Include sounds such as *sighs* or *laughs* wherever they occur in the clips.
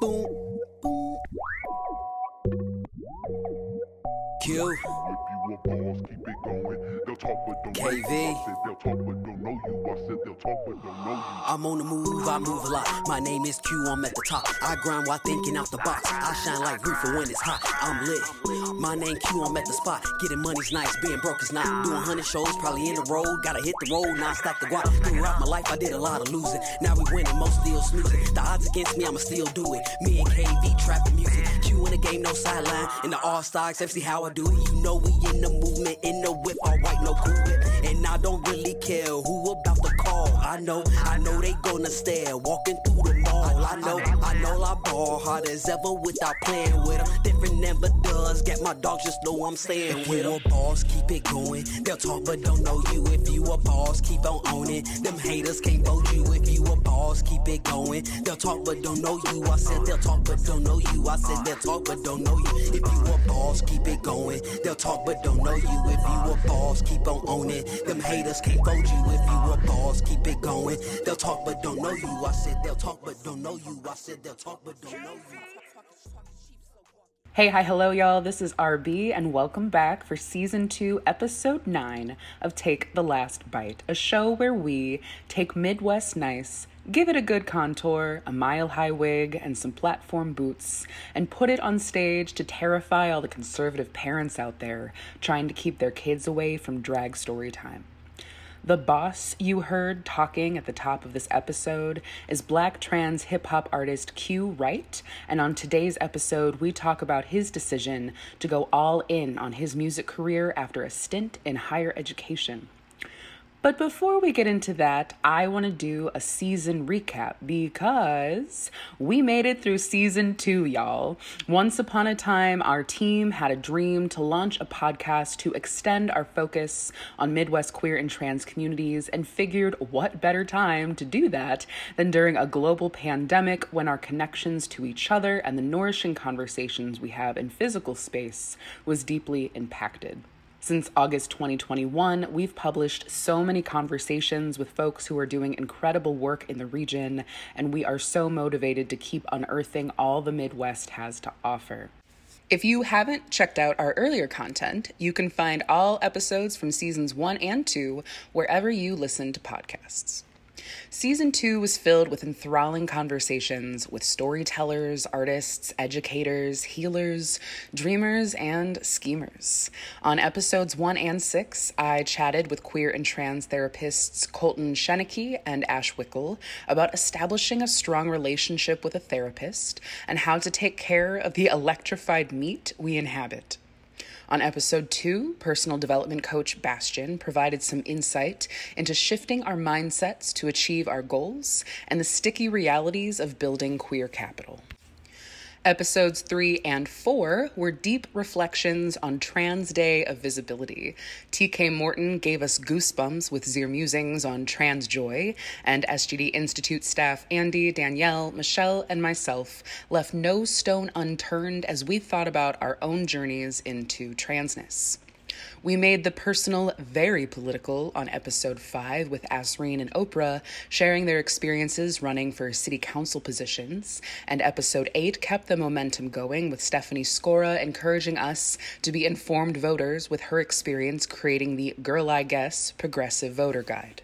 Boom, boom. Q. Keep it going. They'll talk but don't know you. KV. I said they'll talk but don't know you. I said they'll talk but don't know you. I'm on the move, I move a lot. My name is Q, I'm at the top. I grind while thinking out the box. I shine like Reefer when it's hot. I'm lit. My name Q, I'm at the spot. Getting money's nice, being broke is not. Doing 100 shows, probably in the road. Gotta hit the road, not stack the guap. Throughout my life, I did a lot of losing. Now we winning, most still snoozing. The odds against me, I'ma still do it. Me and KV trapping music. Q in the game, no sideline. In the all stars, see how I do it. You know we in the movement, in the whip, all white, no cool whip. And I don't really care who about the call. I know, I know they gonna stare. Walking through the mall, I know, I know I hard as ever without playing with them. Different never does. Get my dogs, just know I'm staying with them. a boss, keep it going. They'll talk but don't know you. If you a boss, keep on owning. Them haters can't vote you. If you a boss, keep it going. They'll talk but don't know you. I said they'll talk but don't know you. I said they'll talk but don't know you. If you a boss, keep it going. They'll talk but don't know you. If you a boss, keep on owning. Them haters can't vote you. If you a boss, keep it going. They'll talk but don't know you. I said they'll talk but don't know you. I said they'll talk but don't know you. Hey, hi, hello, y'all. This is RB, and welcome back for season two, episode nine of Take the Last Bite, a show where we take Midwest nice, give it a good contour, a mile high wig, and some platform boots, and put it on stage to terrify all the conservative parents out there trying to keep their kids away from drag story time. The boss you heard talking at the top of this episode is black trans hip hop artist Q Wright, and on today's episode, we talk about his decision to go all in on his music career after a stint in higher education. But before we get into that, I want to do a season recap because we made it through season two, y'all. Once upon a time, our team had a dream to launch a podcast to extend our focus on Midwest queer and trans communities and figured what better time to do that than during a global pandemic when our connections to each other and the nourishing conversations we have in physical space was deeply impacted. Since August 2021, we've published so many conversations with folks who are doing incredible work in the region, and we are so motivated to keep unearthing all the Midwest has to offer. If you haven't checked out our earlier content, you can find all episodes from seasons one and two wherever you listen to podcasts. Season two was filled with enthralling conversations with storytellers, artists, educators, healers, dreamers, and schemers. On episodes one and six, I chatted with queer and trans therapists Colton Sheneke and Ash Wickel about establishing a strong relationship with a therapist and how to take care of the electrified meat we inhabit. On episode two, personal development coach Bastian provided some insight into shifting our mindsets to achieve our goals and the sticky realities of building queer capital. Episodes three and four were deep reflections on Trans Day of Visibility. TK Morton gave us goosebumps with Zir musings on trans joy, and SGD Institute staff Andy, Danielle, Michelle, and myself left no stone unturned as we thought about our own journeys into transness. We made the personal very political on episode 5 with Asreen and Oprah sharing their experiences running for city council positions, and episode 8 kept the momentum going with Stephanie Skora encouraging us to be informed voters with her experience creating the Girl I Guess Progressive Voter Guide.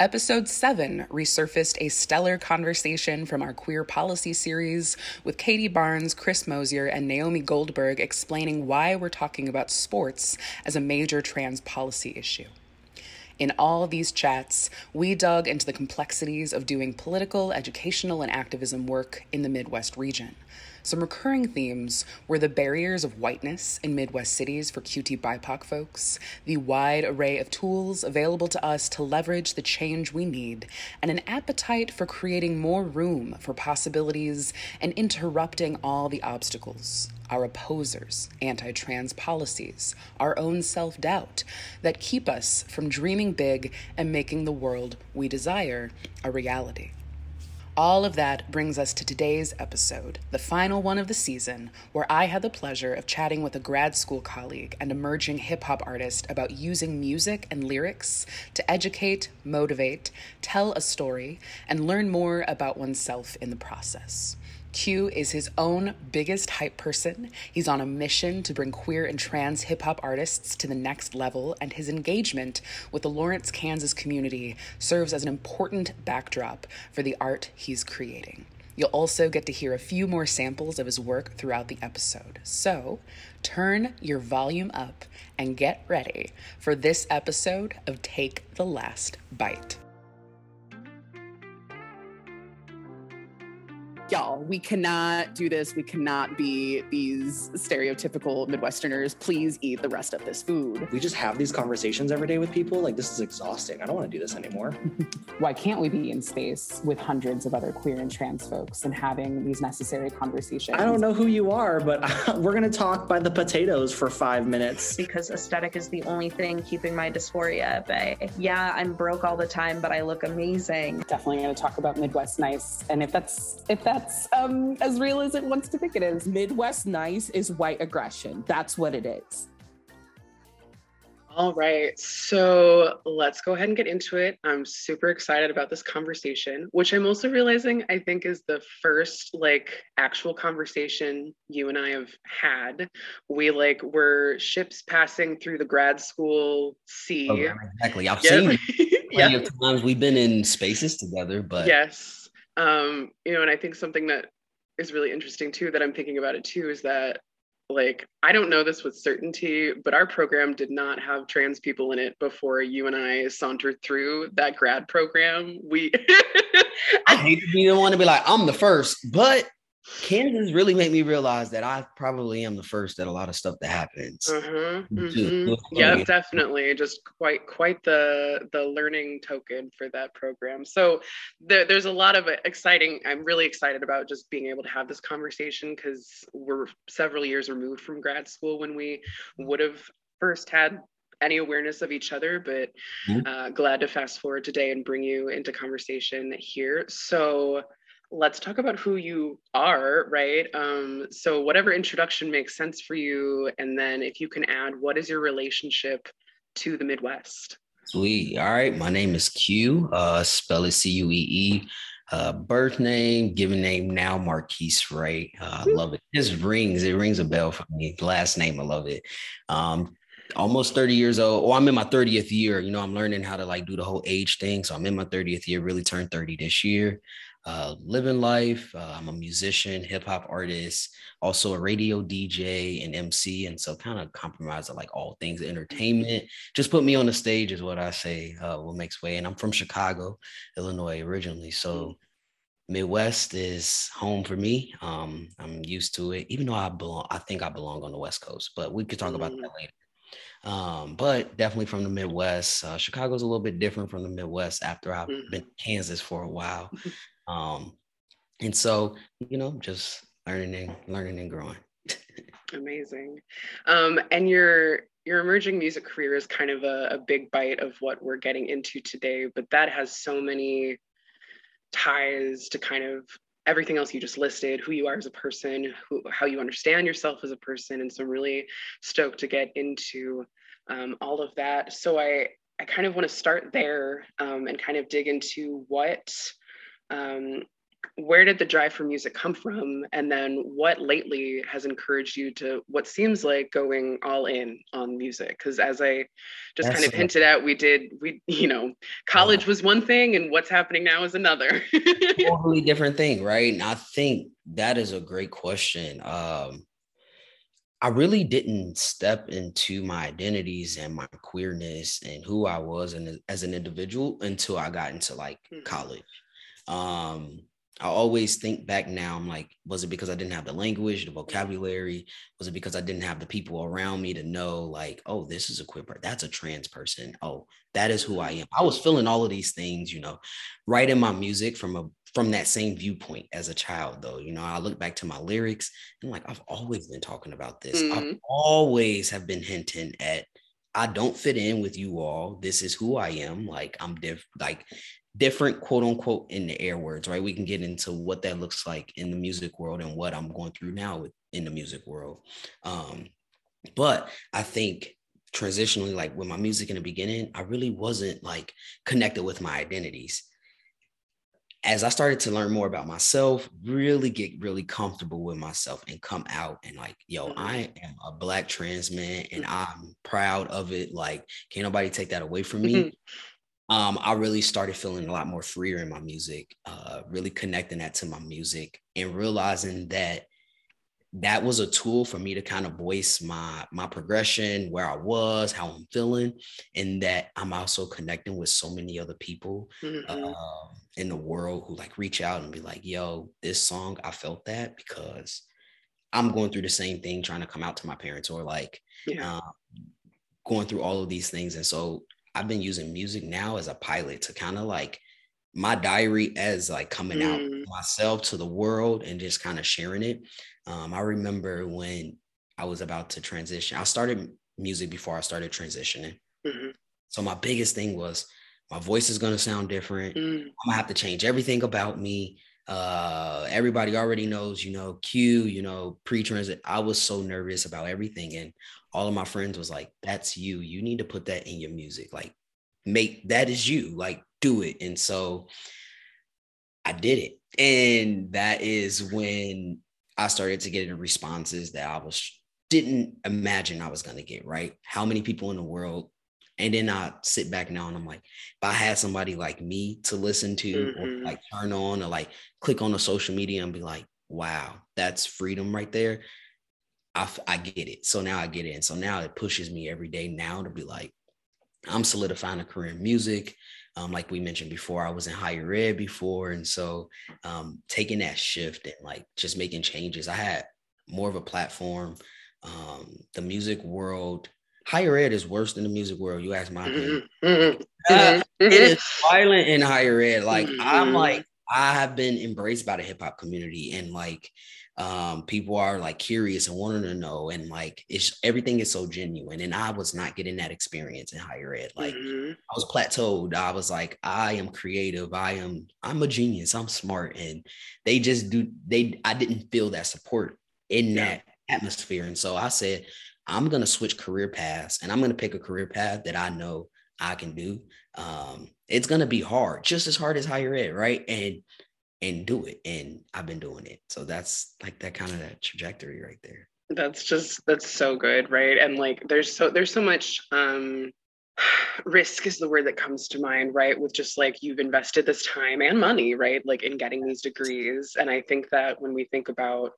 Episode 7 resurfaced a stellar conversation from our queer policy series with Katie Barnes, Chris Mosier, and Naomi Goldberg explaining why we're talking about sports as a major trans policy issue. In all these chats, we dug into the complexities of doing political, educational, and activism work in the Midwest region. Some recurring themes were the barriers of whiteness in Midwest cities for QT BIPOC folks, the wide array of tools available to us to leverage the change we need, and an appetite for creating more room for possibilities and interrupting all the obstacles our opposers, anti trans policies, our own self doubt that keep us from dreaming big and making the world we desire a reality. All of that brings us to today's episode, the final one of the season, where I had the pleasure of chatting with a grad school colleague and emerging hip hop artist about using music and lyrics to educate, motivate, tell a story, and learn more about oneself in the process. Q is his own biggest hype person. He's on a mission to bring queer and trans hip hop artists to the next level, and his engagement with the Lawrence, Kansas community serves as an important backdrop for the art he's creating. You'll also get to hear a few more samples of his work throughout the episode. So, turn your volume up and get ready for this episode of Take the Last Bite. Y'all, we cannot do this. We cannot be these stereotypical Midwesterners. Please eat the rest of this food. We just have these conversations every day with people. Like, this is exhausting. I don't want to do this anymore. *laughs* Why can't we be in space with hundreds of other queer and trans folks and having these necessary conversations? I don't know who you are, but *laughs* we're going to talk by the potatoes for five minutes. Because aesthetic is the only thing keeping my dysphoria at bay. Yeah, I'm broke all the time, but I look amazing. Definitely going to talk about Midwest Nice. And if that's, if that that's um, as real as it wants to think it is. Midwest nice is white aggression. That's what it is. All right, so let's go ahead and get into it. I'm super excited about this conversation, which I'm also realizing I think is the first like actual conversation you and I have had. We like were ships passing through the grad school sea. Oh, exactly. I've yep. seen *laughs* plenty of times we've been in spaces together, but yes, um, you know, and I think something that is really interesting too that I'm thinking about it too is that like I don't know this with certainty, but our program did not have trans people in it before you and I sauntered through that grad program. We *laughs* I hate to be the one to be like, I'm the first, but Kansas really made me realize that I probably am the first at a lot of stuff that happens. Uh-huh, mm-hmm. Yeah, definitely. Just quite quite the the learning token for that program. So there, there's a lot of exciting. I'm really excited about just being able to have this conversation because we're several years removed from grad school when we would have first had any awareness of each other, but mm-hmm. uh, glad to fast forward today and bring you into conversation here. So let's talk about who you are, right? Um, so, whatever introduction makes sense for you. And then, if you can add, what is your relationship to the Midwest? Sweet. All right. My name is Q. Uh, spell it C U E E. Uh, birth name, given name now, Marquise Wright. Uh, I love it. This rings. It rings a bell for me. Last name, I love it. Um, almost 30 years old. Oh, I'm in my 30th year. You know, I'm learning how to like do the whole age thing. So I'm in my 30th year, really turned 30 this year uh, living life. Uh, I'm a musician, hip hop artist, also a radio DJ and MC. And so kind of compromise of like all things entertainment. Just put me on the stage is what I say, uh, what makes way. And I'm from Chicago, Illinois originally. So Midwest is home for me. Um, I'm used to it, even though I belong, I think I belong on the West Coast, but we could talk about that later. Um, but definitely from the Midwest. Uh, Chicago's a little bit different from the Midwest after I've mm. been Kansas for a while. *laughs* Um, and so, you know, just learning and learning and growing. *laughs* Amazing. Um, and your your emerging music career is kind of a, a big bite of what we're getting into today, but that has so many ties to kind of everything else you just listed who you are as a person who, how you understand yourself as a person and so I'm really stoked to get into um, all of that so i i kind of want to start there um, and kind of dig into what um, where did the drive for music come from? And then what lately has encouraged you to what seems like going all in on music? Because as i just That's kind of hinted at we did we you know college was one thing and what's happening now is another. *laughs* Totally different thing right? And i think that is a great question. Um I really didn't step into my identities and my queerness and who I was and as an individual until I got into like mm-hmm. college. Um, I always think back now, I'm like, was it because I didn't have the language, the vocabulary? Was it because I didn't have the people around me to know, like, oh, this is a queer person, that's a trans person. Oh, that is who I am. I was feeling all of these things, you know, right in my music from a from that same viewpoint as a child, though. You know, I look back to my lyrics and like I've always been talking about this. Mm-hmm. I've always have been hinting at I don't fit in with you all. This is who I am. Like I'm different. Like different quote unquote in the air words, right? We can get into what that looks like in the music world and what I'm going through now with, in the music world. Um, but I think transitionally, like with my music in the beginning, I really wasn't like connected with my identities. As I started to learn more about myself, really get really comfortable with myself and come out and like, yo, Mm-hmm. I am a black trans man and I'm proud of it. Like, can't nobody take that away from me. Um, I really started feeling a lot more freer in my music, uh, really connecting that to my music and realizing that that was a tool for me to kind of voice my my progression, where I was, how I'm feeling, and that I'm also connecting with so many other people Mhm. um, in the world who like reach out and be like, "Yo, this song, I felt that because I'm going through the same thing, trying to come out to my parents, or like Yeah. uh, going through all of these things." And so I've been using music now as a pilot to kind of like my diary as like coming out Mm. myself to the world and just kind of sharing it. Um, I remember when I was about to transition. I started music before I started transitioning. Mhm. So my biggest thing was my voice is gonna sound different. Mm. I'm gonna have to change everything about me. Uh, everybody already knows, you know, Q, you know, pre-transit. I was so nervous about everything, and all of my friends was like, "That's you. You need to put that in your music. Like, make that is you. Like, do it." And so I did it, and that is when I started to get the responses that I was didn't imagine I was gonna get. Right? How many people in the world and then I sit back now and I'm like, if I had somebody like me to listen to or Mhm. like turn on or like click on a social media and be like, wow, that's freedom right there. I, I get it. So now I get it. And so now it pushes me every day now to be like, I'm solidifying a career in music. Um, like we mentioned before, I was in higher ed before. And so um, taking that shift and like just making changes, I had more of a platform. Um, the music world, higher ed is worse than the music world. You ask my opinion. Mhm. Mhm. Uh, Mhm. it is violent in higher ed. Like I'm like, I have been embraced by the hip hop community and like um people are like curious and wanting to know and like it's everything is so genuine and I was not getting that experience in higher ed. Like Mhm. I was plateaued. I was like, I am creative. I am, I'm a genius. I'm smart. And they just do, they, I didn't feel that support in Yeah. that atmosphere. And so I said, I'm going to switch career paths and I'm going to pick a career path that I know I can do. Um, it's going to be hard, just as hard as higher ed. Right. And, and do it. And I've been doing it. So that's like that kind of that trajectory right there. that's just that's so good right and like there's so there's so much um *sighs* risk is the word that comes to mind right with just like you've invested this time and money right like in getting these degrees and i think that when we think about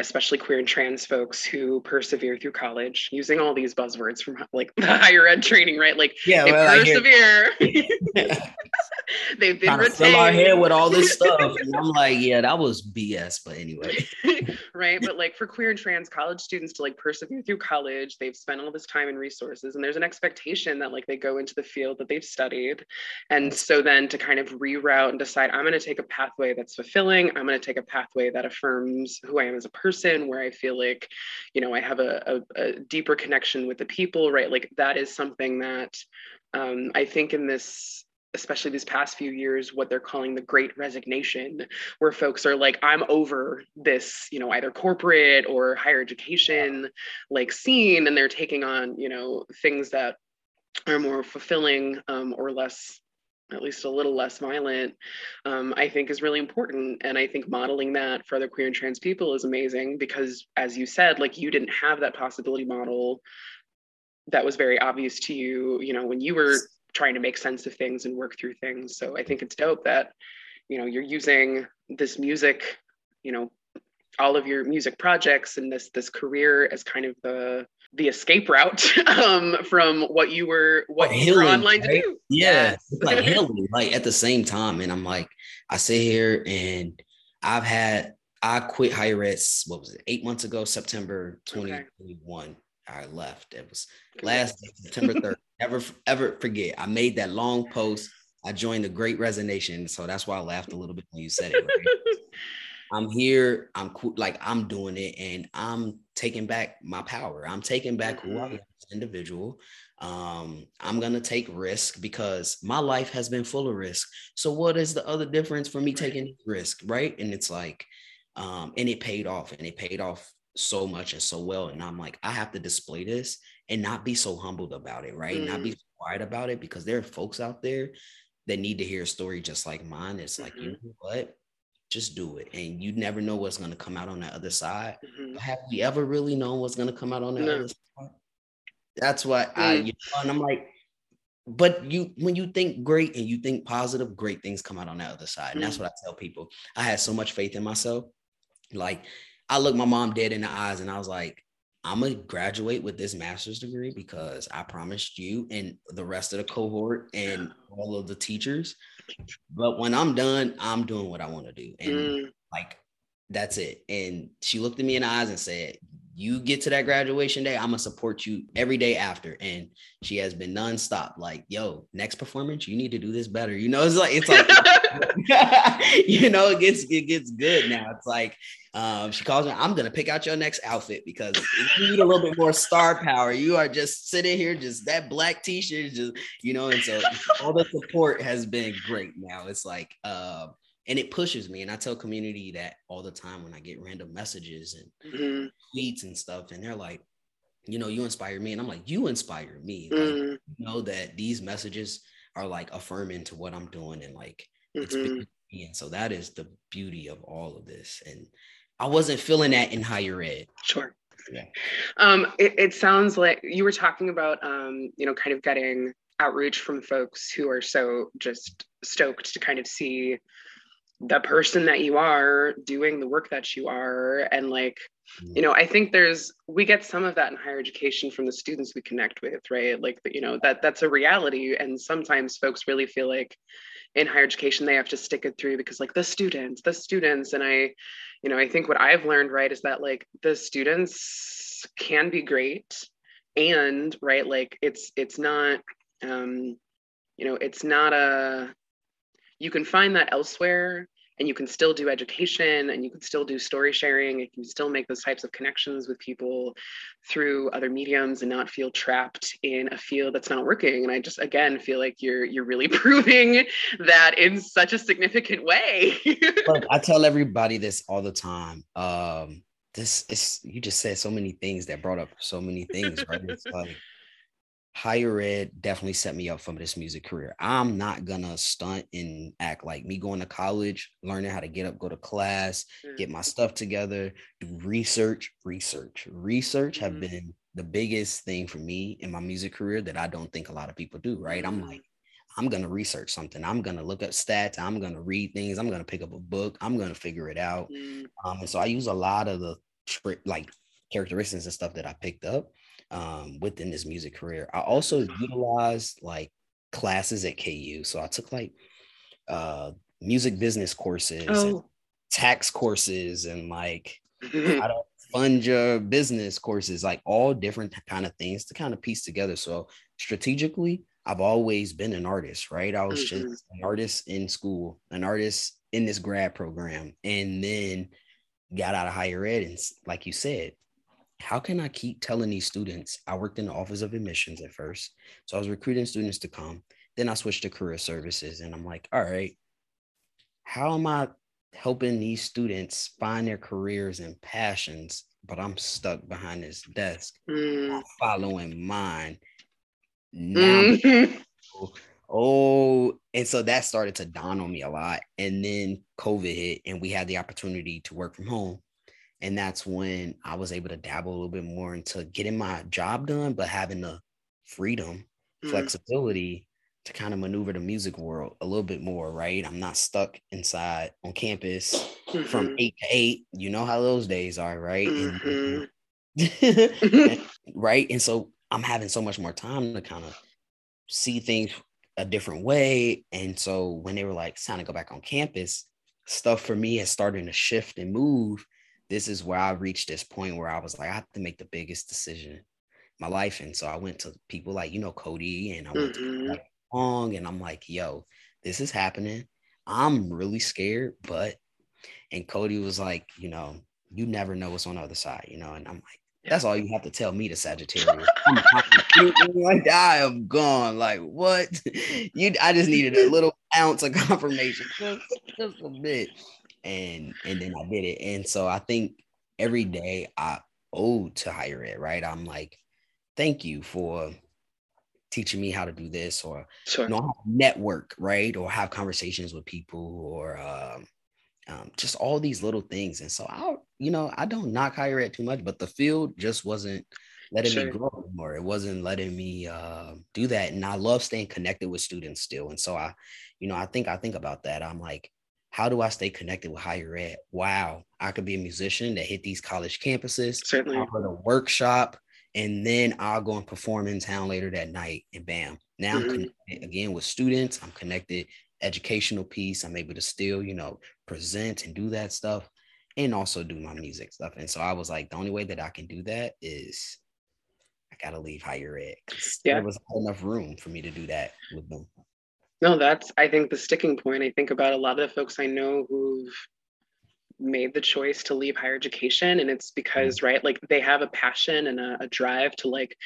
especially queer and trans folks who persevere through college using all these buzzwords from like *laughs* the higher ed training right like Yeah. they well, persevere *laughs* *laughs* they've been to fill our head with all this stuff. And I'm like, yeah, that was BS. But anyway. right but like for queer and trans college students to like persevere through college they've spent all this time and resources and there's an expectation that like they go into the field that they've studied and so then to kind of reroute and decide i'm going to take a pathway that's fulfilling i'm going to take a pathway that affirms who i am as a person where i feel like you know i have a, a, a deeper connection with the people right? Like that is something that um, i think in this especially these past few years what they're calling the great resignation where folks are like i'm over this you know either corporate or higher education like scene and they're taking on you know things that are more fulfilling um, or less at least a little less violent um, i think is really important. And i think modeling that for other queer and trans people is amazing because as you said like you didn't have that possibility model that was very obvious to you you know when you were trying to make sense of things and work through things. So i think it's dope that you know you're using this music you know all of your music projects and this this career as kind of the the escape route *laughs* um, from what you were what you were online to do Yeah, Yes. like *laughs* healing, like at the same time. And I'm like, I sit here and I've had, I quit higher ed, what was it, eight months ago, September Okay. 2021. I left. It was last September 3rd. *laughs* Never, ever forget. I made that long post. I joined the Great Resignation. So that's why I laughed a little bit when you said it. Right? I'm here. I'm cool. Like I'm doing it, and I'm taking back my power. I'm taking back who I am as an individual. Um, I'm gonna take risk because my life has been full of risk. So what is the other difference for me taking risk, right? And it's like, um, and it paid off, and it paid off so much and so well. And I'm like, I have to display this and not be so humbled about it, right? Mm. Not be quiet about it because there are folks out there that need to hear a story just like mine. It's like, you know what? Just do it. And you never know what's going to come out on the other side. Mhm. Have we ever really known what's going to come out on the No. other side? That's what I, Mm. you know, and I'm like, but you, when you think great and you think positive, great things come out on the other side. And that's Mm. what I tell people. I had so much faith in myself. Like, I looked my mom dead in the eyes and I was like, I'm gonna graduate with this master's degree because I promised you and the rest of the cohort and all of the teachers. But when I'm done, I'm doing what I want to do. And Mm. like that's it. And she looked at me in the eyes and said, You get to that graduation day, I'm gonna support you every day after. And she has been nonstop, like, yo, next performance, you need to do this better. You know, it's like it's like *laughs* *laughs* you know, it gets it gets good now. It's like um, she calls me, I'm gonna pick out your next outfit because you need a little bit more star power. You are just sitting here, just that black t-shirt, just you know, and so all the support has been great now. It's like um and it pushes me. And I tell community that all the time when I get random messages and Mhm. tweets and stuff, and they're like, you know, you inspire me. And I'm like, you inspire me. Like, Mm. you know that these messages are like affirming to what I'm doing and like it's Mhm. been me. And so that is the beauty of all of this. And I wasn't feeling that in higher ed. Sure. Yeah. Um, it, it sounds like you were talking about, um, you know, kind of getting outreach from folks who are so just stoked to kind of see the person that you are doing the work that you are. And like, you know, I think there's, we get some of that in higher education from the students we connect with, right? Like, you know, that that's a reality. And sometimes folks really feel like in higher education, they have to stick it through because like the students, the students. And I, you know, I think what I've learned, right, is that like the students can be great and right, like it's it's not um, you know, it's not a you can find that elsewhere and you can still do education and you can still do story sharing. You can still make those types of connections with people through other mediums and not feel trapped in a field that's not working. And I just again feel like you're you're really *laughs* proving that in such a significant way. *laughs* Look, I tell everybody this all the time. Um, this is you just said so many things that brought up so many things, right? It's *laughs* like higher ed definitely set me up for this music career. I'm not gonna stunt and act like me going to college, learning how to get up, go to class, get my stuff together, do research, research, research have Mhm. been the biggest thing for me in my music career that I don't think a lot of people do, right? I'm Mhm. like, I'm gonna research something. I'm gonna look up stats. I'm gonna read things. I'm gonna pick up a book. I'm gonna figure it out. Mm, Um, and so I use a lot of the tri- like characteristics and stuff that I picked up um, within this music career. I also utilized like classes at KU. So I took like uh, music business courses, and Oh. tax courses, and like *laughs* fund your business courses, like all different kind of things to kind of piece together. So strategically, I've always been an artist, right? I was Mhm. just an artist in school, an artist in this grad program, and then got out of higher ed. And like you said, how can I keep telling these students? I worked in the Office of Admissions at first. So I was recruiting students to come. Then I switched to career services. And I'm like, all right, how am I helping these students find their careers and passions? But I'm stuck behind this desk, Mm, following mine. Now mhm. *laughs* Oh, and so that started to dawn on me a lot. And then COVID hit, and we had the opportunity to work from home. And that's when I was able to dabble a little bit more into getting my job done, but having the freedom, Mm. flexibility to kind of maneuver the music world a little bit more, right? I'm not stuck inside on campus from Mhm. eight to eight. You know how those days are, right? Mhm. and- *laughs* *laughs* right? And so I'm having so much more time to kind of see things a different way. And so when they were like, it's time to go back on campus, stuff for me is starting to shift and move. This is where I reached this point where I was like, I have to make the biggest decision in my life. And so I went to people like, you know, Cody and I went to Mhm. like, Long and I'm like, yo, this is happening. I'm really scared, but and Cody was like, you know, you never know what's on the other side, you know, and I'm like, that's all you have to tell me, to Sagittarius. *laughs* I'm like I am gone. Like what? *laughs* You, I just needed a little ounce of confirmation, just, *laughs* just a bit, and and then I did it. And so I think every day I owe to higher ed, right? I'm like, thank you for teaching me how to do this, or Sure. you know, network, right, or have conversations with people, or um, um, just all these little things. And so I, you know, I don't knock higher ed too much, but the field just wasn't letting Sure. me grow anymore. It wasn't letting me uh, do that. And I love staying connected with students still. And so I, you know, I think I think about that. I'm like, how do I stay connected with higher ed? Wow, I could be a musician that hit these college campuses. Certainly. I'll to workshop and then I'll go and perform in town later that night and bam. Now I'm Mhm. connected again with students. I'm connected educational piece. I'm able to still, you know, present and do that stuff and also do my music stuff. And so I was like, the only way that I can do that is I gotta leave higher ed. Yeah. There was not enough room for me to do that with them. No, that's I think the sticking point. I think about a lot of the folks I know who've made the choice to leave higher education, and it's because mm-hmm. right, like they have a passion and a, a drive to like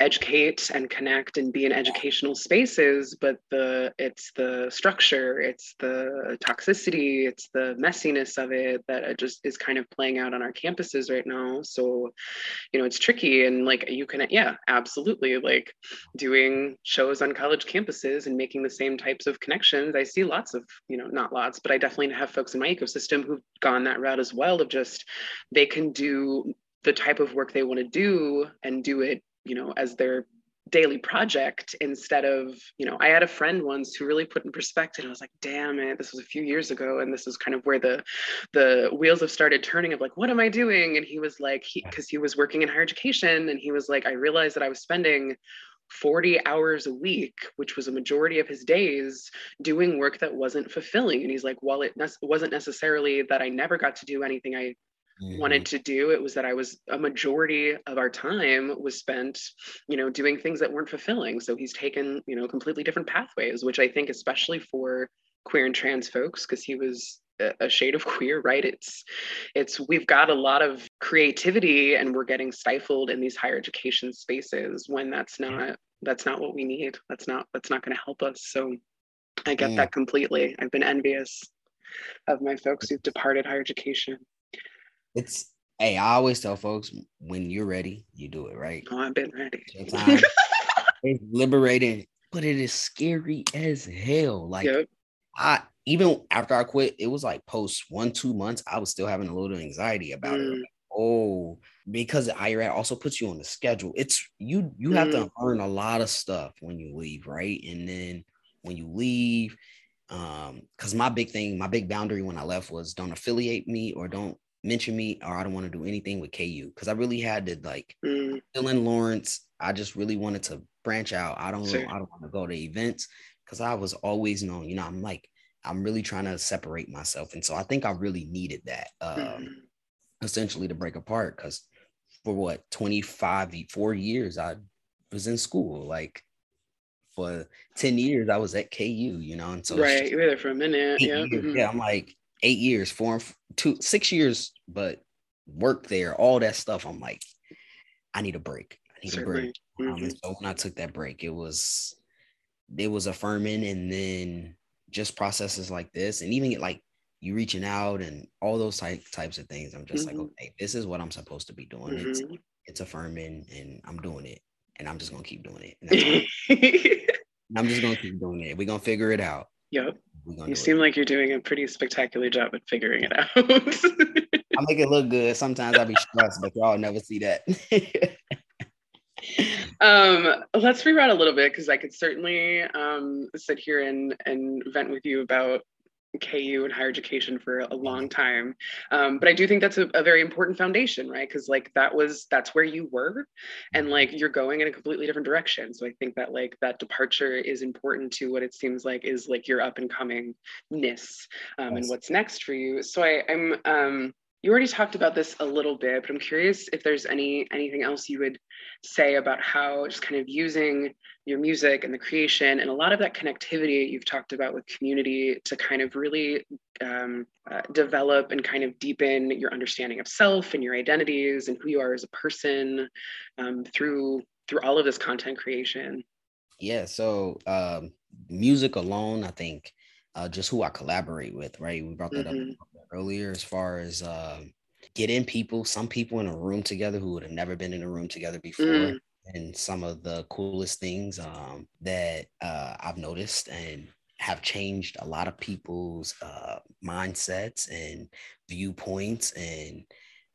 educate and connect and be in educational spaces but the it's the structure it's the toxicity it's the messiness of it that it just is kind of playing out on our campuses right now. So you know it's tricky and like you can yeah absolutely like doing shows on college campuses and making the same types of connections. I see lots of you know not lots but i definitely have folks in my ecosystem who've gone that route as well of just they can do the type of work they want to do and do it you know as their daily project instead of you know i had a friend once who really put in perspective i was like damn it this was a few years ago and this is kind of where the the wheels have started turning of like what am i doing? And he was like he because he was working in higher education and he was like i realized that i was spending 40 hours a week which was a majority of his days doing work that wasn't fulfilling. And he's like while it ne- wasn't necessarily that i never got to do anything i wanted mm-hmm. to do it was that i was a majority of our time was spent you know doing things that weren't fulfilling. So he's taken you know completely different pathways which i think especially for queer and trans folks because he was a shade of *laughs* queer right? It's it's we've got a lot of creativity and we're getting stifled in these higher education spaces when that's mm-hmm. not that's not what we need. That's not that's not going to help us. So i get that completely. I've been envious of my folks who've departed higher education It's hey, I always tell folks when you're ready, you do it, right? oh i've been ready Sometimes *laughs* it's liberating, but it is scary as hell. Like yep I even after I quit, it was like post one, two months, I was still having a little anxiety about it. Mm. Oh, because higher ed also puts you on the schedule. It's you you have to learn a lot of stuff when you leave, right? And then when you leave, um, because my big thing, my big boundary when I left was don't affiliate me or don't mention me or I don't want to do anything with KU. Cause I really had to like Mm. in Lawrence. I just really wanted to branch out. I don't Sure. I don't want to go to events because I was always known, you know, I'm like, I'm really trying to separate myself. And so I think I really needed that um Mhm. essentially to break apart because for what 25 four years I was in school. Like for 10 years I was at KU, you know, and so right you were there for a minute yeah years. mhm. yeah, I'm like eight years, four and f- two, six years, but work there, all that stuff. I'm like, I need a break. I need a break. certainly Um, and Mhm. so when I took that break, it was it was affirming, and then just processes like this, and even like you reaching out and all those type, types of things. I'm just Mhm. like, okay, this is what I'm supposed to be doing. It's Mhm. it's affirming, and I'm doing it, and I'm just gonna keep doing it. And that's all. *laughs* And I'm just gonna keep doing it. We're gonna figure it out. yep you seem it. like you're doing a pretty spectacular job at figuring it out I make it look good. Sometimes I'll be stressed, but y'all never see that. *laughs* um let's reroute a little bit because i could certainly um sit here and and vent with you about ku and higher education for a long time. Um, but i do think that's a, a very important foundation right? Because like that was that's where you were and like you're going in a completely different direction. So i think that like that departure is important to what it seems like is like your up and coming ness um, and what's next for you. So i i'm um you already talked about this a little bit, but I'm curious if there's any anything else you would say about how just kind of using your music and the creation and a lot of that connectivity you've talked about with community to kind of really um, uh, develop and kind of deepen your understanding of self and your identities and who you are as a person um, through through all of this content creation. Yeah. So um, music alone, I think, uh, just who I collaborate with, right? We brought that Mhm. up earlier as far as um, getting people, some people in a room together who would have never been in a room together before. Mm. And some of the coolest things um, that uh, I've noticed and have changed a lot of people's uh, mindsets and viewpoints. And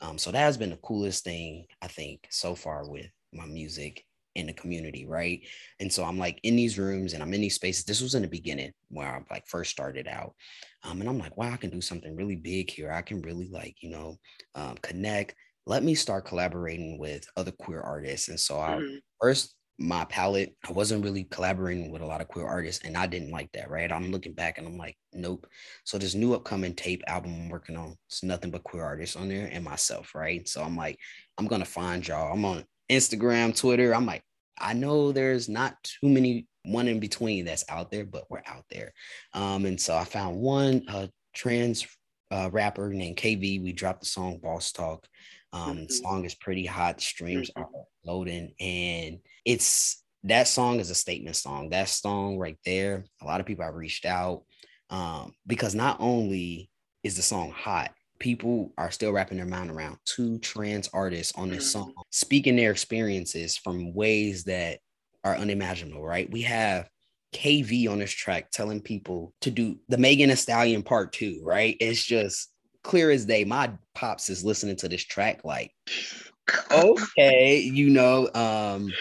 um, so that has been the coolest thing, I think, so far with my music in the community, right? And so I'm like in these rooms and I'm in these spaces. This was in the beginning where I like first started out. Um, and I'm like, wow, I can do something really big here. I can really like, you know, um, connect. Let me start collaborating with other queer artists. And so I Mhm. first my palette, I wasn't really collaborating with a lot of queer artists, and I didn't like that, right? I'm looking back and I'm like, nope. So this new upcoming tape album I'm working on, it's nothing but queer artists on there and myself, right? So I'm like, I'm gonna find y'all. I'm on Instagram, Twitter. I'm like, I know there's not too many one in between that's out there, but we're out there. Um, and so I found one uh, trans uh, rapper named KV. We dropped the song Boss Talk. Um, Mhm. song is pretty hot. Streams Mhm. are loading, and it's that song is a statement song. That song right there, a lot of people have reached out um, because not only is the song hot, people are still wrapping their mind around two trans artists on this Mhm. song, speaking their experiences from ways that are unimaginable, right? We have KV on this track telling people to do the Megan Thee Stallion part two, right? It's just clear as day. My pops is listening to this track like, *laughs* okay, you know, um,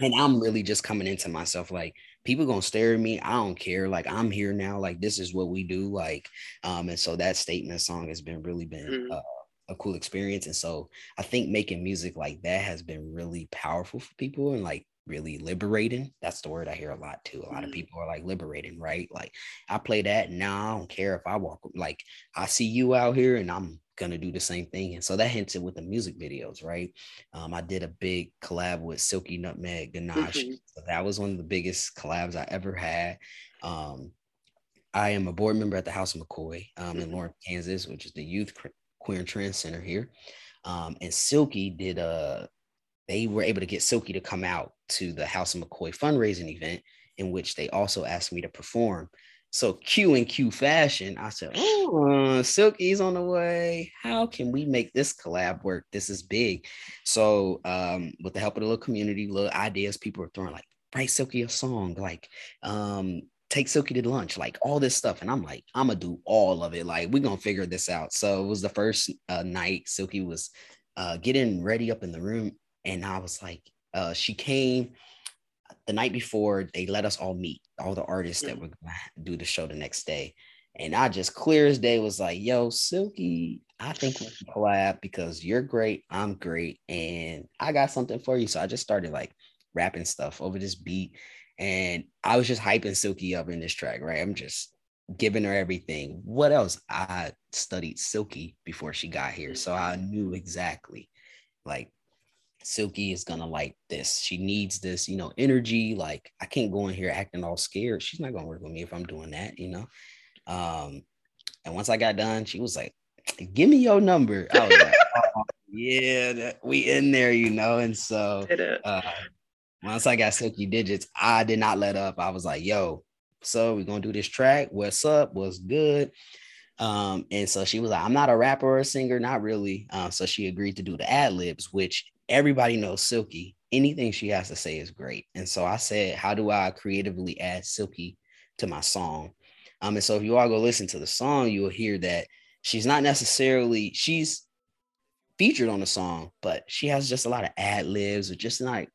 and I'm really just coming into myself like people gonna stare at me. I don't care. Like I'm here now. Like this is what we do. Like, um, and so that statement song has been really been Mhm. uh, a cool experience. And so I think making music like that has been really powerful for people and like really liberating. That's the word I hear a lot too. A lot of Mhm. people are like liberating, right? Like I play that now. I don't care if I walk like I see you out here and I'm gonna do the same thing. And so that hinted with the music videos, right? Um, I did a big collab with Silky Nutmeg Ganache. Mhm. So that was one of the biggest collabs I ever had. Um, I am a board member at the House of McCoy um, in Mhm. Lawrence, Kansas, which is the Youth Queer and Trans Center here. Um, and Silky did a, they were able to get Silky to come out to the House of McCoy fundraising event, in which they also asked me to perform. So Q and Q fashion, I said, "Oh, Silky's on the way. How can we make this collab work? This is big." So, um, with the help of the little community, little ideas, people are throwing like, "Write Silky a song," like, um, "Take Silky to lunch," like all this stuff, and I'm like, "I'm gonna do all of it. Like, we're gonna figure this out." So it was the first uh, night. Silky was uh, getting ready up in the room, and I was like, uh, she came the night before they let us all meet all the artists that were gonna do the show the next day. And i just clear as day was like yo silky i think we can collab because you're great i'm great and i got something for you. So i just started like rapping stuff over this beat and i was just hyping silky up in this track right? I'm just giving her everything. What else? I studied silky before she got here so i knew exactly like Silky is gonna like this. She needs this, you know, energy. Like I can't go in here acting all scared. She's not gonna work with me if I'm doing that, you know. Um, and once I got done, she was like, "Give me your number." I was like, *laughs* "Oh, "Yeah, that, we in there, you know." And so uh, once I got Silky Digits, I did not let up. I was like, "Yo, so we're gonna do this track. What's up? What's good?" Um, and so she was like, I'm not a rapper or a singer, not really. Um, so she agreed to do the ad libs, which everybody knows Silky. Anything she has to say is great. And so I said, How do I creatively add Silky to my song? Um, and so if you all go listen to the song, you'll hear that she's not necessarily she's featured on the song, but she has just a lot of ad libs or just like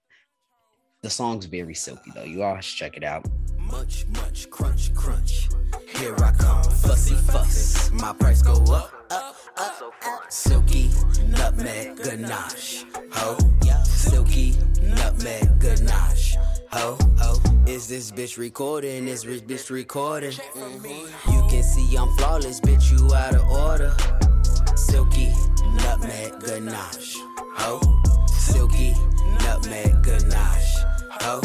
the song's very silky though. You all should check it out. Munch, munch, crunch, crunch. Here I come, fussy fuss. My price go up, up, up. Silky nutmeg ganache, ho. Silky nutmeg ganache, ho, ho. Is this bitch recording? Is this bitch recording? Mhm. You can see I'm flawless, bitch. You out of order. Silky nutmeg ganache. Ho, silky nutmeg ganache. Ho,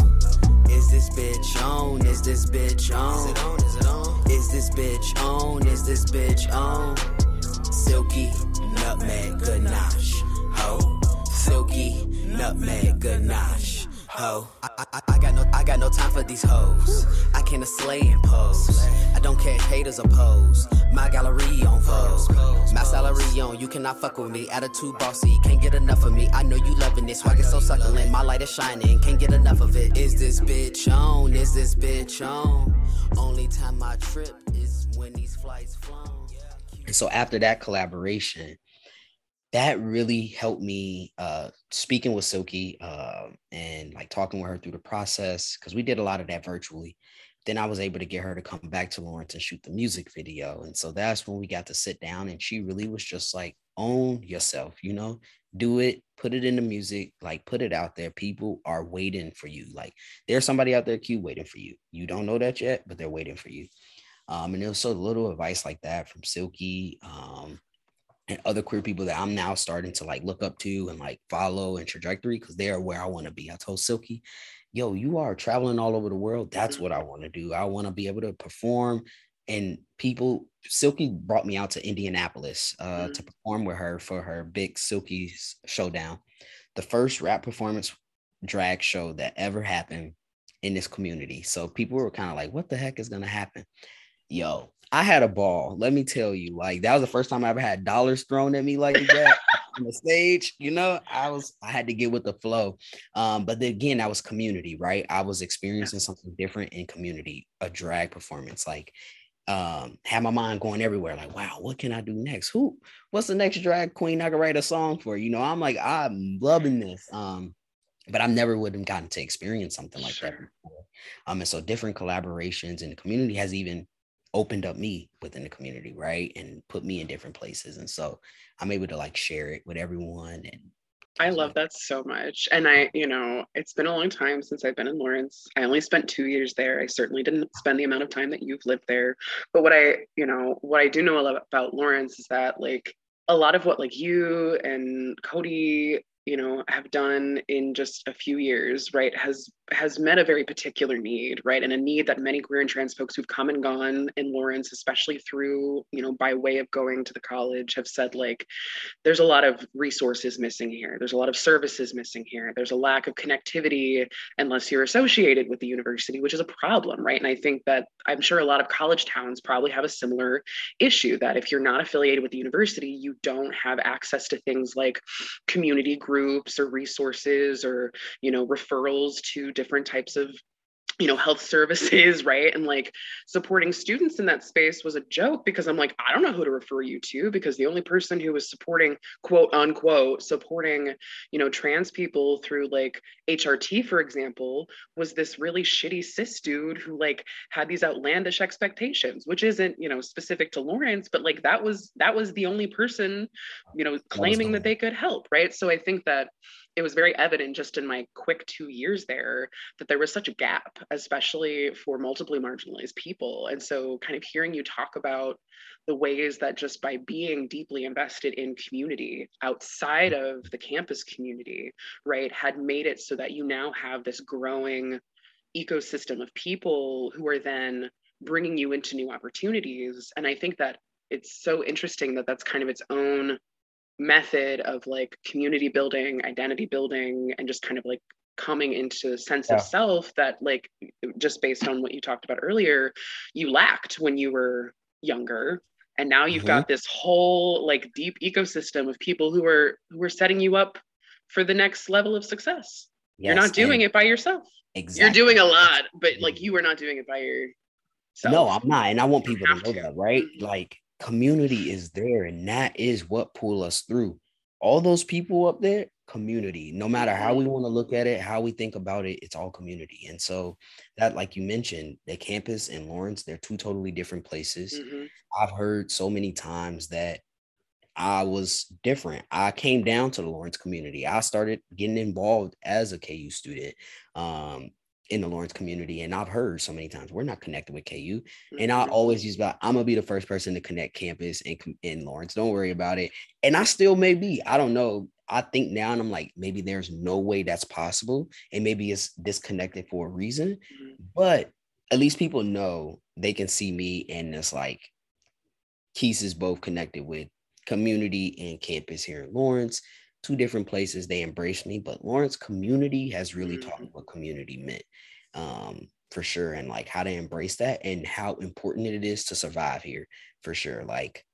is this bitch on? Is this bitch on? Is it on? Is it on? Is this bitch on? Is this bitch on? Silky nutmeg ganache. Ho, silky nutmeg ganache. Ho, I, I, I got no, I got no time for these hoes. I can't slay and pose. I don't care if haters oppose. My gallery on Vogue. My salary on, you cannot fuck with me. Attitude bossy, can't get enough of me. I know you loving it, swag is so succulent. My light is shining, can't get enough of it. Is this bitch on? Is this bitch on? Only time I trip is when these flights flown. And so after that collaboration, that really helped me uh speaking with Silky uh, and like talking with her through the process because we did a lot of that virtually. Then I was able to get her to come back to Lawrence and shoot the music video. And so that's when we got to sit down and she really was just like, own yourself, you know, do it, put it in the music, like put it out there. People are waiting for you. Like there's somebody out there, Q, waiting for you. You don't know that yet, but they're waiting for you. Um, and it was so little advice like that from Silky. Um, and other queer people that I'm now starting to like look up to and like follow and trajectory because they are where I want to be. I told Silky, yo, you are traveling all over the world. That's what I want to do. I want to be able to perform. And people, Silky brought me out to Indianapolis uh, Mhm. to perform with her for her big Silky showdown, the first rap performance drag show that ever happened in this community. So people were kind of like, what the heck is going to happen? Yo, I had a ball. Let me tell you, like that was the first time I ever had dollars thrown at me like that *laughs* on the stage. You know, I was I had to get with the flow. Um, but then again, that was community, right? I was experiencing something different in community, a drag performance, like um had my mind going everywhere like wow what can i do next who what's the next drag queen i could write a song for you know i'm like i'm loving this um but i never would have gotten to experience something like that before um and so different collaborations in the community has even opened up me within the community right and put me in different places and so i'm able to like share it with everyone and I love that so much. And I, you know, it's been a long time since I've been in Lawrence. I only spent two years there. I certainly didn't spend the amount of time that you've lived there. But what I, you know, what I do know a lot about Lawrence is that like a lot of what like you and Cody, you know, have done in just a few years, right, has has met a very particular need, right? And a need that many queer and trans folks who've come and gone in Lawrence, especially through, you know, by way of going to the college, have said like, there's a lot of resources missing here. There's a lot of services missing here. There's a lack of connectivity unless you're associated with the university, which is a problem, right? And I think that I'm sure a lot of college towns probably have a similar issue that if you're not affiliated with the university, you don't have access to things like community groups or resources or, you know, referrals to different types of you know health services *laughs* right? And like supporting students in that space was a joke because i'm like i don't know who to refer you to because the only person who was supporting quote unquote supporting you know trans people through like hrt for example was this really shitty cis dude who like had these outlandish expectations which isn't you know specific to lawrence but like that was that was the only person you know claiming the that they could help right? So i think that it was very evident just in my quick two years there that there was such a gap, especially for multiply marginalized people. And so, kind of hearing you talk about the ways that just by being deeply invested in community outside mm-hmm. of the campus community, right, had made it so that you now have this growing ecosystem of people who are then bringing you into new opportunities. And I think that it's so interesting that that's kind of its own method of like community building, identity building, and just kind of like coming into a sense Yeah. of self that like just based on what you talked about earlier, you lacked when you were younger. And now you've Mhm. got this whole like deep ecosystem of people who are who are setting you up for the next level of success. You're not doing it by yourself. exactly. You're doing a lot, but like you are not doing it by yourself. No, I'm not. And I want people to know to. that, right? Mhm. Like community is there, and that is what pull us through. All those people up there, community. No matter how we want to look at it, how we think about it, it's all community. And so that, like you mentioned, the campus and Lawrence, they're two totally different places. Mhm. I've heard so many times that I was different. I came down to the Lawrence community. I started getting involved as a KU student. Um, in the Lawrence community. And I've heard so many times we're not connected with KU. And I Mhm. always use about I'm gonna be the first person to connect campus and in Lawrence. Don't worry about it. And I still may be. I don't know. I think now and I'm like, maybe there's no way that's possible. And maybe it's disconnected for a reason. Mhm. But at least people know they can see me and it's like Keys is both connected with community and campus here in Lawrence, two different places. They embraced me, but Lawrence community has really taught me what community meant um, for sure, and like how to embrace that and how important it is to survive here for sure. Like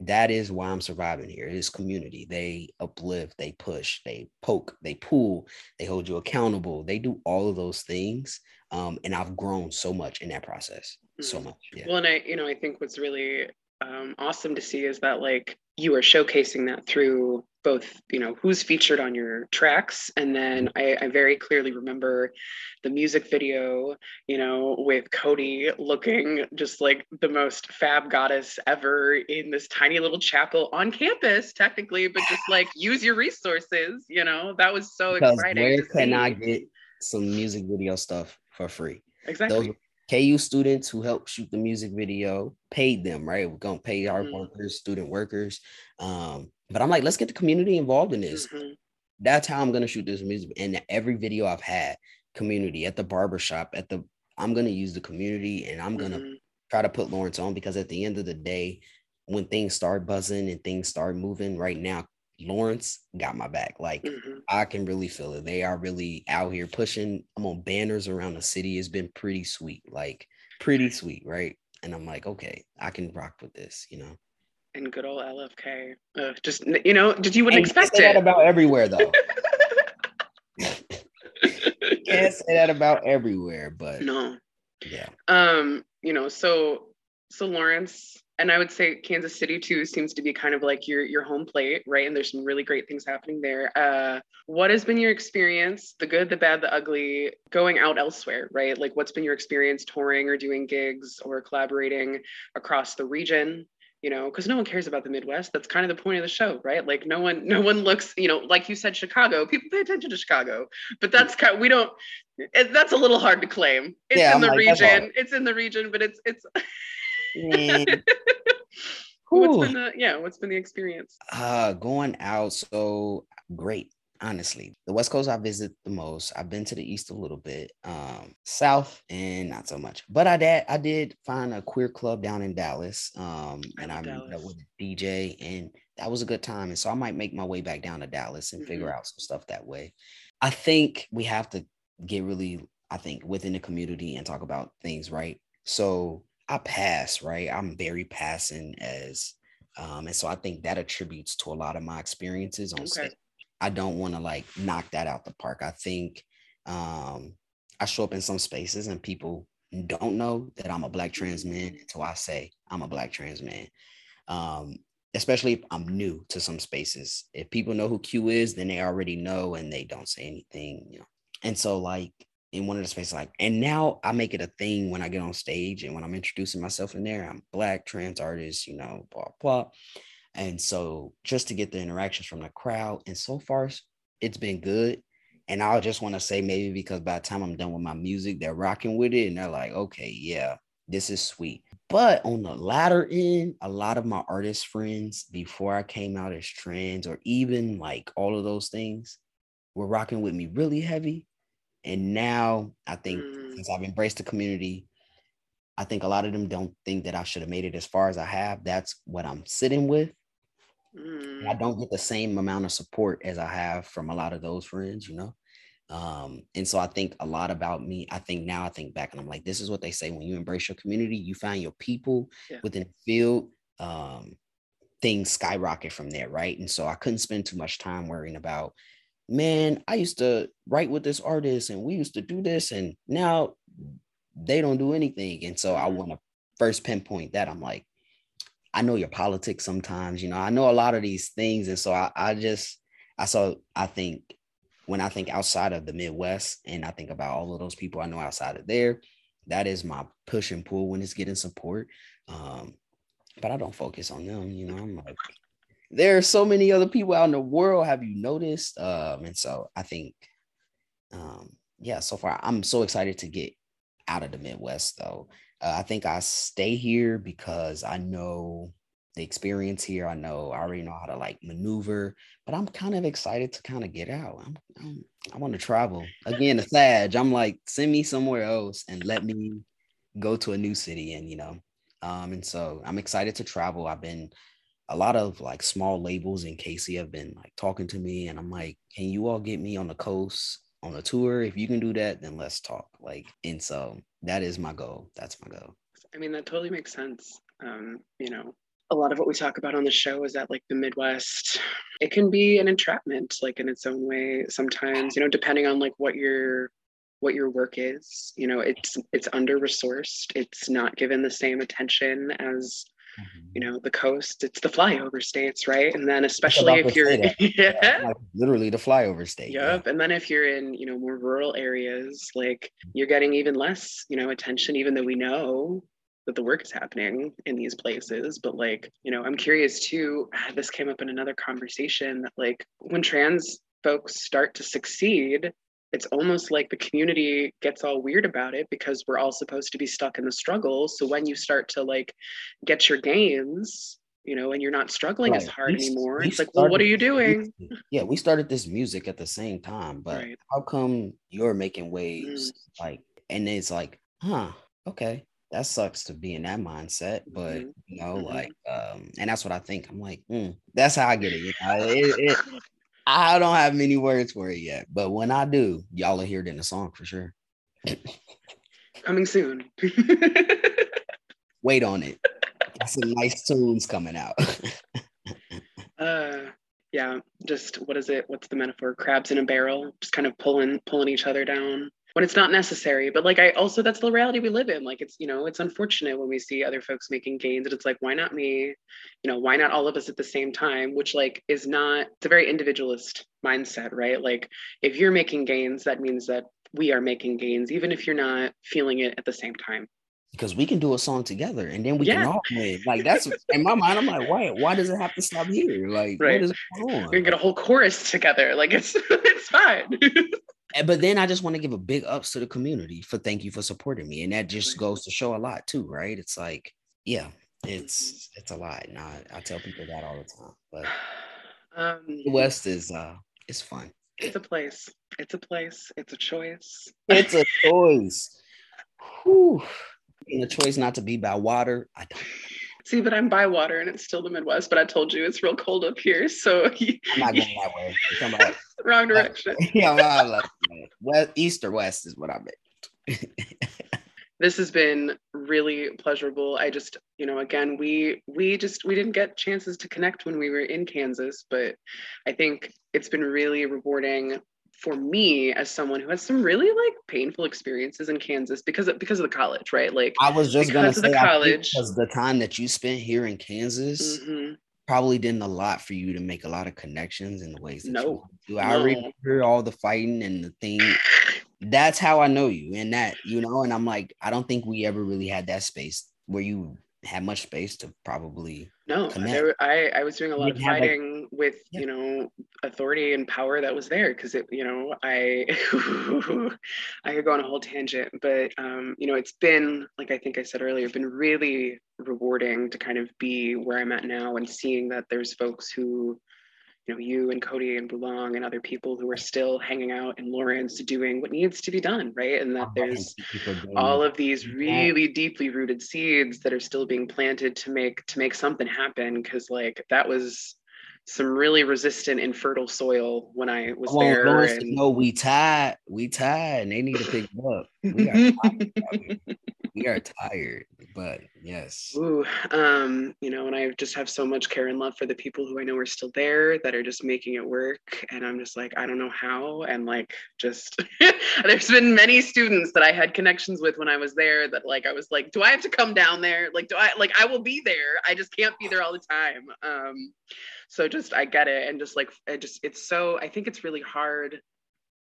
that is why I'm surviving here. It is community. They uplift, they push, they poke, they pull, they hold you accountable. They do all of those things. Um, and I've grown so much in that process. So Mhm. much. Yeah. Well, and I, you know, I think what's really um, awesome to see is that like you are showcasing that through both, you know, who's featured on your tracks, and then I, I very clearly remember the music video, you know, with Cody looking just like the most fab goddess ever in this tiny little chapel on campus, technically, but just like *laughs* use your resources, you know, that was so because exciting. where can I get some music video stuff for free? exactly? Those KU students who helped shoot the music video paid them, right? We're gonna pay our Mhm. workers, student workers. Um, but I'm like, let's get the community involved in this. Mhm. That's how I'm gonna shoot this music. And every video I've had, community at the barber shop, at the I'm gonna use the community and I'm gonna Mhm. try to put Lawrence on because at the end of the day, when things start buzzing and things start moving right now, Lawrence got my back. Like Mhm. I can really feel it. They are really out here pushing. I'm on banners around the city. It's been pretty sweet, like pretty sweet, right? And I'm like, okay, I can rock with this, you know. And good old LFK. Uh, just you know, just you wouldn't And expect say that it. about everywhere though. *laughs* Can't say that about everywhere, but no. yeah. Um, you know, so so Lawrence and I would say Kansas City too seems to be kind of like your your home plate, right? And there's some really great things happening there. Uh, what has been your experience, the good, the bad, the ugly, going out elsewhere, right? Like what's been your experience touring or doing gigs or collaborating across the region? You know, because no one cares about the Midwest. That's kind of the point of the show, right? Like no one, no one looks, you know, like you said, Chicago. People pay attention to Chicago, but that's kind. we don't. It, that's a little hard to claim. It's Yeah, in I'm the like, region. It's in the region, but it's it's Man, *laughs* what's been the yeah what's been the experience Uh, going out, so great. Honestly, the West Coast I visit the most. I've been to the East a little bit, um, South and not so much. But I did I did find a queer club down in Dallas, um, and I met up with a DJ, and that was a good time. And so I might make my way back down to Dallas and figure Mhm. out some stuff that way. I think we have to get really, I think, within the community and talk about things, right? So I pass, right? I'm very passing as um, and so I think that attributes to a lot of my experiences on Okay. stage. I don't want to like knock that out the park. I think um, I show up in some spaces and people don't know that I'm a black trans man until I say I'm a black trans man. Um, especially if I'm new to some spaces. If people know who Q is, then they already know and they don't say anything, you know. And so like in one of the spaces, like, and now I make it a thing when I get on stage and when I'm introducing myself in there, I'm black trans artist, you know, blah blah. And so just to get the interactions from the crowd, and so far it's been good. And I just want to say maybe because by the time I'm done with my music, they're rocking with it and they're like, okay, yeah, this is sweet. But on the latter end, a lot of my artist friends before I came out as trans or even like all of those things were rocking with me really heavy. And now I think Mm. since I've embraced the community, I think a lot of them don't think that I should have made it as far as I have. That's what I'm sitting with. And I Mm. don't get the same amount of support as I have from a lot of those friends, you know. Um, and so I think a lot about me. I think now I think back and I'm like, this is what they say when you embrace your community, you find your people Yeah. within the field. Um, things skyrocket from there, right? And so I couldn't spend too much time worrying about, man, I used to write with this artist and we used to do this, and now they don't do anything. And so I Mhm. want to first pinpoint that. I'm like, I know your politics sometimes, you know, I know a lot of these things. And so I, I just, I saw, I think when I think outside of the Midwest and I think about all of those people I know outside of there, that is my push and pull when it's getting support. Um, but I don't focus on them, you know, I'm like, there are so many other people out in the world. Have you noticed? Um, and so I think um, yeah, so far I'm so excited to get out of the Midwest though. Uh, I think I stay here because I know the experience here. I know I already know how to like maneuver, but I'm kind of excited to kind of get out. I'm, I'm, i want to travel again. A Sag, I'm like, send me somewhere else and let me go to a new city, and you know, um, and so I'm excited to travel. I've been a lot of like small labels in KC have been like talking to me, and I'm like, can you all get me on the coast on a tour? If you can do that, then let's talk. Like, and so that is my goal. That's my goal. I mean, that totally makes sense. Um, you know, a lot of what we talk about on the show is that like the midwest it can be an entrapment like in its own way sometimes you know depending on like what your what your work is you know it's it's under resourced it's not given the same attention as you Mm-hmm. know the coast it's the flyover states right and then especially if you're *laughs* yeah Like, literally the flyover state. yeah. Yep. And then if you're in, you know, more rural areas, like you're getting even less, you know, attention, even though we know that the work is happening in these places. But like, you know, I'm curious too. This came up in another conversation that like when trans folks start to succeed, it's almost like the community gets all weird about it because we're all supposed to be stuck in the struggle. So when you start to like get your gains, you know, and you're not struggling as hard We anymore, we it's like, well, what are you doing? music- Yeah, we started this music at the same time, but Right. how come you're making waves? Mm. Like, and it's like, huh, okay, that sucks to be in that mindset, but Mhm. you know, Mhm. like, um, and that's what I think. I'm like, hmm, that's how I get it. You know? It- it- I don't have many words for it yet, but when I do, y'all will hear it in the song for sure. Coming soon. Wait on it. Got some nice tunes coming out. *laughs* uh yeah just what is it what's the metaphor crabs in a barrel just kind of pulling pulling each other down when it's not necessary but like i also that's the reality we live in like it's you know it's unfortunate when we see other folks making gains and it's like why not me you know why not all of us at the same time which like is not it's a very individualist mindset right like if you're making gains that means that we are making gains even if you're not feeling it at the same time because we can do a song together and then we can all win. Like that's in my mind. I'm like, why? Why does it have to stop here? Like, Right. what is going on? we're gonna get a whole chorus together like it's *laughs* it's fine *laughs* But then I just want to give a big ups to the community for thank you for supporting me, and that just goes to show a lot too, right? It's like, yeah, it's it's a lot, and I, I tell people that all the time. But *sighs* um the West is uh, it's fun. It's a place. It's a place. It's a choice. It's a *laughs* choice. Whew. And a choice not to be by water. I don't. See, but I'm by water and it's still the Midwest, but I told you it's real cold up here. So *laughs* I'm not going that way. About *laughs* wrong direction. *laughs* yeah, I'm west, east or west is what I meant. This has been really pleasurable. I just, you know, again, we we just we didn't get chances to connect when we were in Kansas, but I think it's been really rewarding for me as someone who has some really like painful experiences in Kansas because of because of the college, right? Like I was just of the say, think college. because the time that you spent here in Kansas mhm. probably didn't a lot for you to make a lot of connections in the ways that you No. want to. I No. remember all the fighting and the thing. That's how I know you, and that you know. And I'm like, I don't think we ever really had that space where you had much space to probably. No, there, I, I was doing a lot of have, like- fighting with, Yeah. you know, authority and power that was there because it, you know, I, *laughs* I could go on a whole tangent, but, um, you know, it's been, like I think I said earlier, been really rewarding to kind of be where I'm at now and seeing that there's folks who, you know, you and Cody and Bulong and other people who are still hanging out in Lawrence doing what needs to be done, right? And that there's all of these really deeply rooted seeds that are still being planted to make to make something happen because like that was some really resistant infertile soil when i was on, there Lawrence, and- no, we tied. We tied, and they need to pick up. *laughs* We are tired. but yes. Ooh, um, you know, and I just have so much care and love for the people who I know are still there that are just making it work. And I'm just like, I don't know how. And like, just *laughs* there's been many students that I had connections with when I was there that like I was like, do I have to come down there? Like, do I like I will be there. I just can't be there all the time. Um, so just I get it, and just like I just it's so I think it's really hard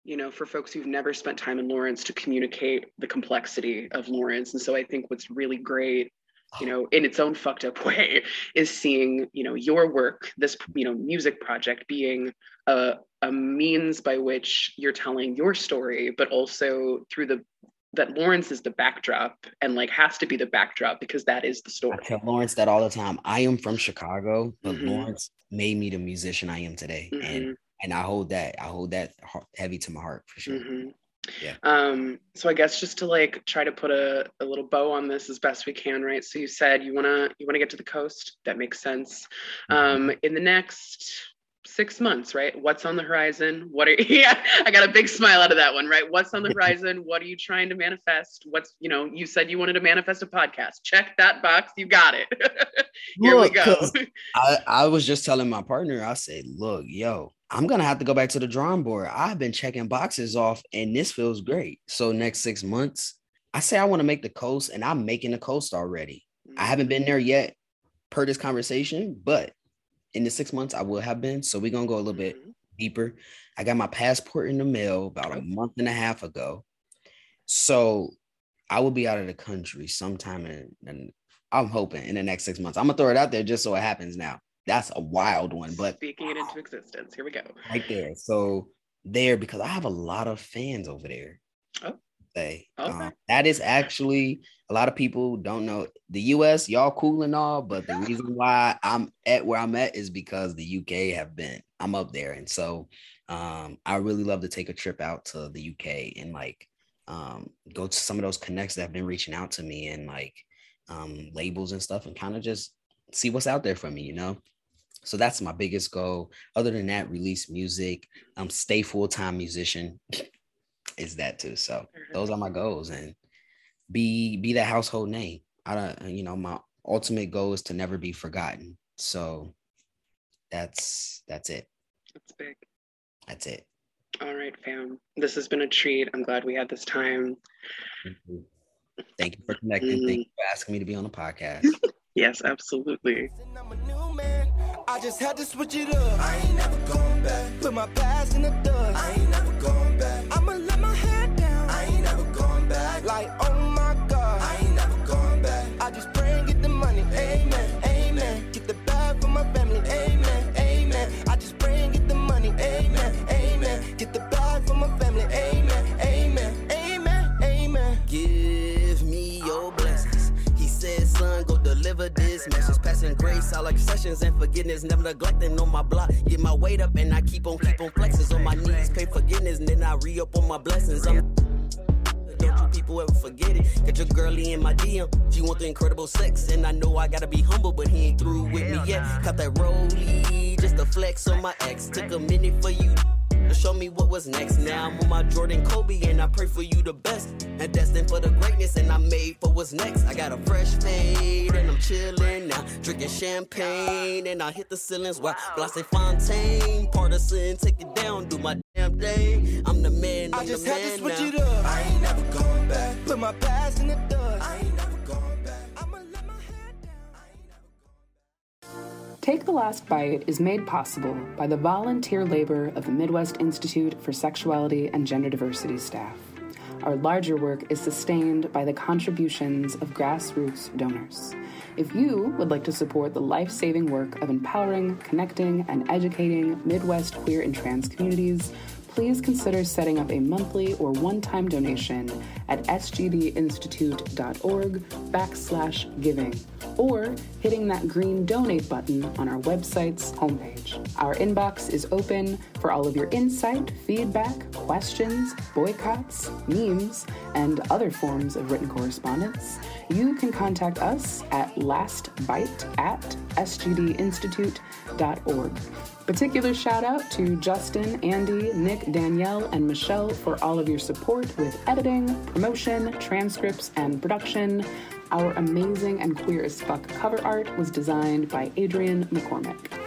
you know, for folks who've never spent time in Lawrence to communicate the complexity of Lawrence. And so I think what's really great you know, in its own fucked up *laughs* way, is seeing, you know, your work, this, you know, music project being a, a means by which you're telling your story, but also through the that Lawrence is the backdrop and like has to be the backdrop because that is the story. I tell Lawrence that all the time. I am from Chicago, but Mhm. Lawrence made me the musician I am today, and and I hold that I hold that heavy to my heart for sure. Mhm. Yeah. Um, so I guess just to like try to put a, a little bow on this as best we can, right? So you said you wanna you wanna get to the coast. That makes sense. Mm-hmm. Um, in the next six months, right? What's on the horizon? What are *laughs* yeah, I got a big smile out of that one, right? What's on the *laughs* horizon? What are you trying to manifest? What's you know, you said you wanted to manifest a podcast. Check that box, you got it. *laughs* Here Look, we go. I, I was just telling my partner, I said, look, yo, I'm gonna have to go back to the drawing board. I've been checking boxes off and this feels great. So next six months, I say I want to make the coast and I'm making the coast already. I haven't been there yet per this conversation, but in the six months I will have been. So we're gonna go a little bit Mhm. deeper. I got my passport in the mail about a month and a half ago. So I will be out of the country sometime in, in I'm hoping in the next six months. I'm gonna throw it out there just so it happens now. That's a wild one, but Speaking it into existence. Here we go. right there. So there, because I have a lot of fans over there. Oh. Say, Okay. um, that is actually a lot of people don't know the US, y'all cool and all, but the reason why I'm at where I'm at is because the UK have been. I'm up there. And so um, I really love to take a trip out to the UK and like um, go to some of those connects that have been reaching out to me and like um, labels and stuff and kind of just see what's out there for me, you know? So that's my biggest goal. Other than that, release music, um, stay full-time musician *laughs* is that too. So mm-hmm. those are my goals and be be that household name. I don't uh, you know, my ultimate goal is to never be forgotten. So that's that's it. That's big. That's it. All right, fam. This has been a treat. I'm glad we had this time. Thank you. Thank you for connecting. Thank mm-hmm. you for asking me to be on the podcast. *laughs* Yes, absolutely. I'm a new man. I just had to switch it up. I ain't never going back. Put my past in the dust. I ain't never going All like sessions and forgiveness. Never neglecting on my block. Get my weight up and I keep on, keep on flexing. On my knees, pay forgiveness, and then I re up on my blessings. I'm don't you people ever forget it? Got your girlie in my DM. She want the incredible sex, and I know I gotta be humble, but he ain't through with me yet. Got that rollie, just a flex on my ex. Took a minute for you to show me what was next. Now I'm on my Jordan Kobe, and I pray for you the best. And destined for the greatness, and I'm made for what's next. I got a fresh fade, and I'm chilling now, drinking champagne, and I hit the ceilings while Blase Fontaine, partisan, take it down, do my damn thing. I'm the man, I'm I just the had to switch now. it up. I ain't never going back. Put my past in the dust. Take the Last Bite is made possible by the volunteer labor of the Midwest Institute for Sexuality and Gender Diversity staff. Our larger work is sustained by the contributions of grassroots donors. If you would like to support the life saving work of empowering, connecting, and educating Midwest queer and trans communities, please consider setting up a monthly or one-time donation at sgdinstitute.org backslash giving or hitting that green donate button on our website's homepage. Our inbox is open for all of your insight, feedback, questions, boycotts, memes, and other forms of written correspondence. You can contact us at lastbite at sgdinstitute.org. Particular shout out to Justin, Andy, Nick, Danielle, and Michelle for all of your support with editing, promotion, transcripts, and production. Our amazing and queer as fuck cover art was designed by Adrian McCormick.